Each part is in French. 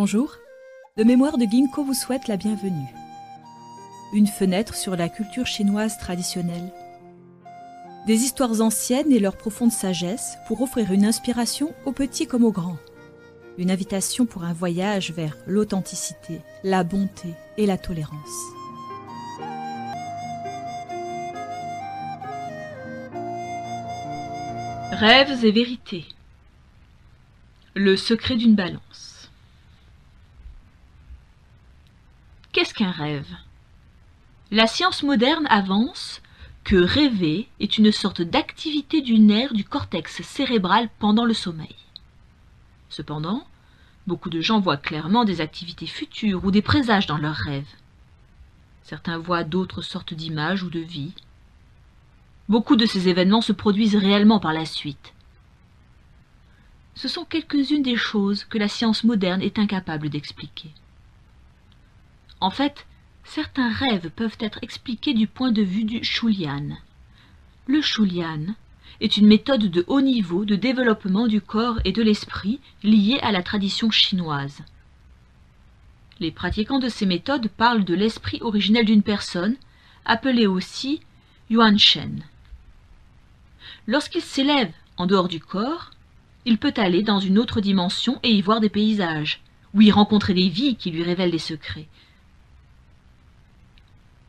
Bonjour, le mémoire de Ginkgo vous souhaite la bienvenue. Une fenêtre sur la culture chinoise traditionnelle. Des histoires anciennes et leur profonde sagesse pour offrir une inspiration aux petits comme aux grands. Une invitation pour un voyage vers l'authenticité, la bonté et la tolérance. Rêves et vérités. Le secret d'une balance. Qu'un rêve La science moderne avance que rêver est une sorte d'activité du nerf du cortex cérébral pendant le sommeil. Cependant, beaucoup de gens voient clairement des activités futures ou des présages dans leurs rêves. Certains voient d'autres sortes d'images ou de vie. Beaucoup de ces événements se produisent réellement par la suite. Ce sont quelques-unes des choses que la science moderne est incapable d'expliquer. En fait, certains rêves peuvent être expliqués du point de vue du Shulian. Le Shulian est une méthode de haut niveau de développement du corps et de l'esprit liée à la tradition chinoise. Les pratiquants de ces méthodes parlent de l'esprit originel d'une personne, appelé aussi Yuan Shen. Lorsqu'il s'élève en dehors du corps, il peut aller dans une autre dimension et y voir des paysages, ou y rencontrer des vies qui lui révèlent des secrets.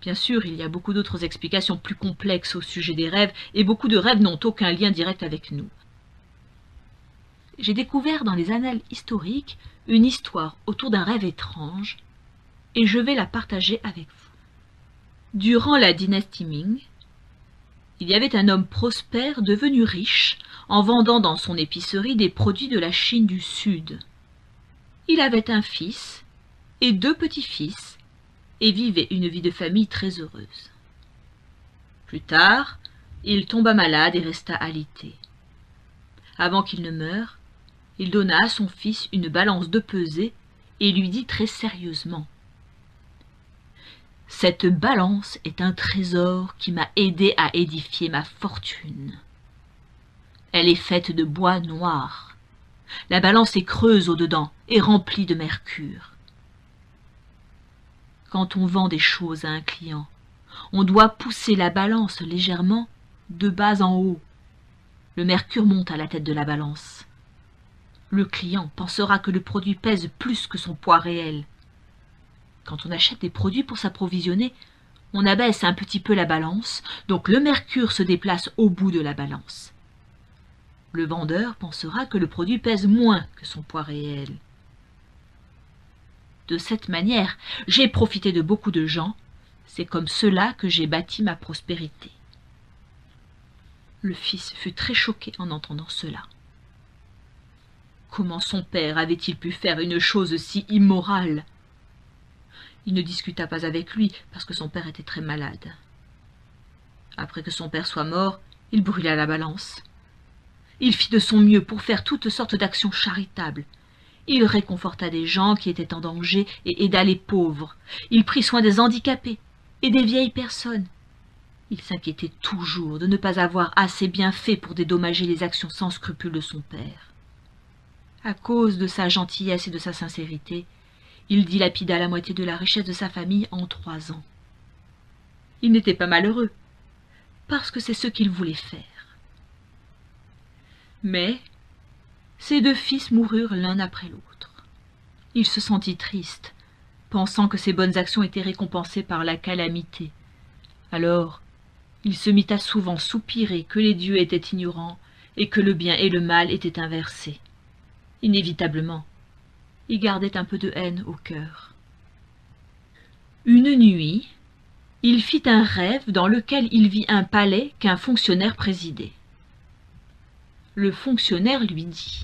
Bien sûr, il y a beaucoup d'autres explications plus complexes au sujet des rêves, et beaucoup de rêves n'ont aucun lien direct avec nous. J'ai découvert dans les annales historiques une histoire autour d'un rêve étrange, et je vais la partager avec vous. Durant la dynastie Ming, il y avait un homme prospère devenu riche en vendant dans son épicerie des produits de la Chine du Sud. Il avait un fils et deux petits-fils et vivait une vie de famille très heureuse. Plus tard, il tomba malade et resta alité. Avant qu'il ne meure, il donna à son fils une balance de pesée et lui dit très sérieusement cette balance est un trésor qui m'a aidé à édifier ma fortune. Elle est faite de bois noir. La balance est creuse au-dedans et remplie de mercure. Quand on vend des choses à un client, on doit pousser la balance légèrement de bas en haut. Le mercure monte à la tête de la balance. Le client pensera que le produit pèse plus que son poids réel. Quand on achète des produits pour s'approvisionner, on abaisse un petit peu la balance, donc le mercure se déplace au bout de la balance. Le vendeur pensera que le produit pèse moins que son poids réel. De cette manière, j'ai profité de beaucoup de gens, c'est comme cela que j'ai bâti ma prospérité. Le fils fut très choqué en entendant cela. Comment son père avait-il pu faire une chose si immorale? Il ne discuta pas avec lui, parce que son père était très malade. Après que son père soit mort, il brûla la balance. Il fit de son mieux pour faire toutes sortes d'actions charitables. Il réconforta des gens qui étaient en danger et aida les pauvres. Il prit soin des handicapés et des vieilles personnes. Il s'inquiétait toujours de ne pas avoir assez bien fait pour dédommager les actions sans scrupules de son père. À cause de sa gentillesse et de sa sincérité, il dilapida la moitié de la richesse de sa famille en trois ans. Il n'était pas malheureux, parce que c'est ce qu'il voulait faire. Mais ses deux fils moururent l'un après l'autre. Il se sentit triste, pensant que ses bonnes actions étaient récompensées par la calamité. Alors, il se mit à souvent soupirer que les dieux étaient ignorants et que le bien et le mal étaient inversés. Inévitablement, il gardait un peu de haine au cœur. Une nuit, il fit un rêve dans lequel il vit un palais qu'un fonctionnaire présidait. Le fonctionnaire lui dit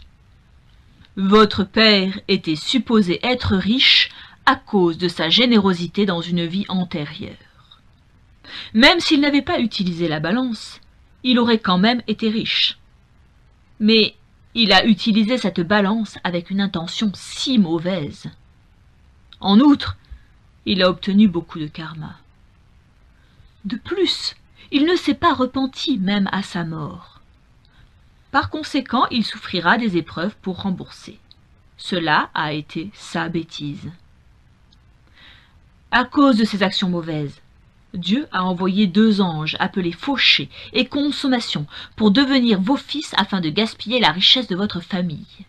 Votre père était supposé être riche à cause de sa générosité dans une vie antérieure. Même s'il n'avait pas utilisé la balance, il aurait quand même été riche. Mais il a utilisé cette balance avec une intention si mauvaise. En outre, il a obtenu beaucoup de karma. De plus, il ne s'est pas repenti même à sa mort. Par conséquent, il souffrira des épreuves pour rembourser. Cela a été sa bêtise. À cause de ses actions mauvaises, Dieu a envoyé deux anges appelés fauchés et consommation pour devenir vos fils afin de gaspiller la richesse de votre famille.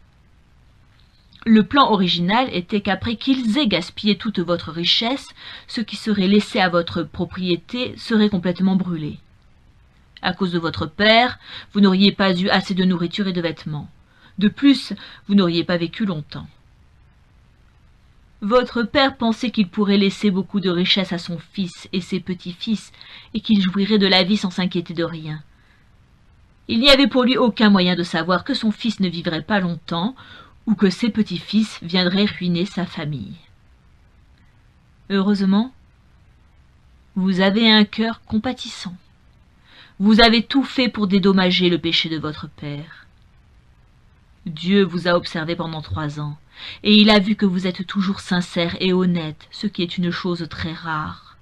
Le plan original était qu'après qu'ils aient gaspillé toute votre richesse, ce qui serait laissé à votre propriété serait complètement brûlé. À cause de votre père, vous n'auriez pas eu assez de nourriture et de vêtements. De plus, vous n'auriez pas vécu longtemps. Votre père pensait qu'il pourrait laisser beaucoup de richesses à son fils et ses petits-fils, et qu'il jouirait de la vie sans s'inquiéter de rien. Il n'y avait pour lui aucun moyen de savoir que son fils ne vivrait pas longtemps, ou que ses petits-fils viendraient ruiner sa famille. Heureusement, vous avez un cœur compatissant. Vous avez tout fait pour dédommager le péché de votre père. Dieu vous a observé pendant trois ans, et il a vu que vous êtes toujours sincère et honnête, ce qui est une chose très rare.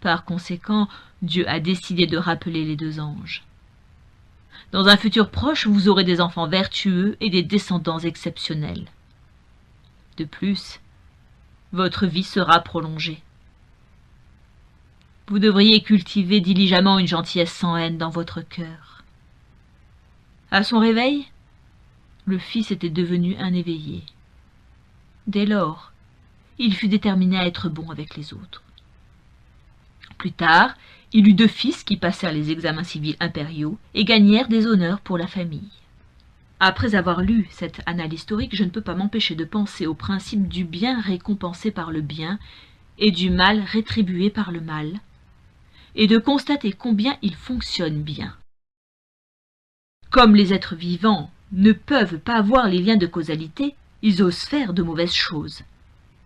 Par conséquent, Dieu a décidé de rappeler les deux anges. Dans un futur proche, vous aurez des enfants vertueux et des descendants exceptionnels. De plus, votre vie sera prolongée. Vous devriez cultiver diligemment une gentillesse sans haine dans votre cœur. À son réveil, le fils était devenu un éveillé. Dès lors, il fut déterminé à être bon avec les autres. Plus tard, il eut deux fils qui passèrent les examens civils impériaux et gagnèrent des honneurs pour la famille. Après avoir lu cette annale historique, je ne peux pas m'empêcher de penser au principe du bien récompensé par le bien et du mal rétribué par le mal, et de constater combien il fonctionne bien. Comme les êtres vivants ne peuvent pas voir les liens de causalité, ils osent faire de mauvaises choses.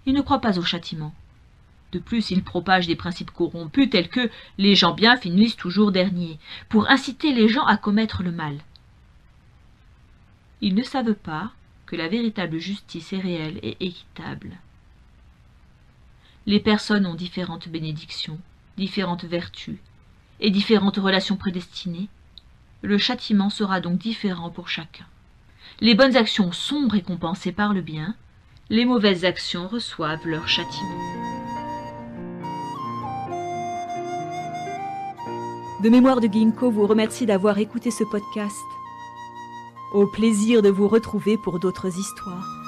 Ils ne croient pas au châtiment. De plus, ils propagent des principes corrompus tels que les gens bien finissent toujours derniers, pour inciter les gens à commettre le mal. Ils ne savent pas que la véritable justice est réelle et équitable. Les personnes ont différentes bénédictions, différentes vertus et différentes relations prédestinées. Le châtiment sera donc différent pour chacun. Les bonnes actions sont récompensées par le bien, les mauvaises actions reçoivent leur châtiment. De mémoire de Ginkgo vous remercie d'avoir écouté ce podcast. Au plaisir de vous retrouver pour d'autres histoires.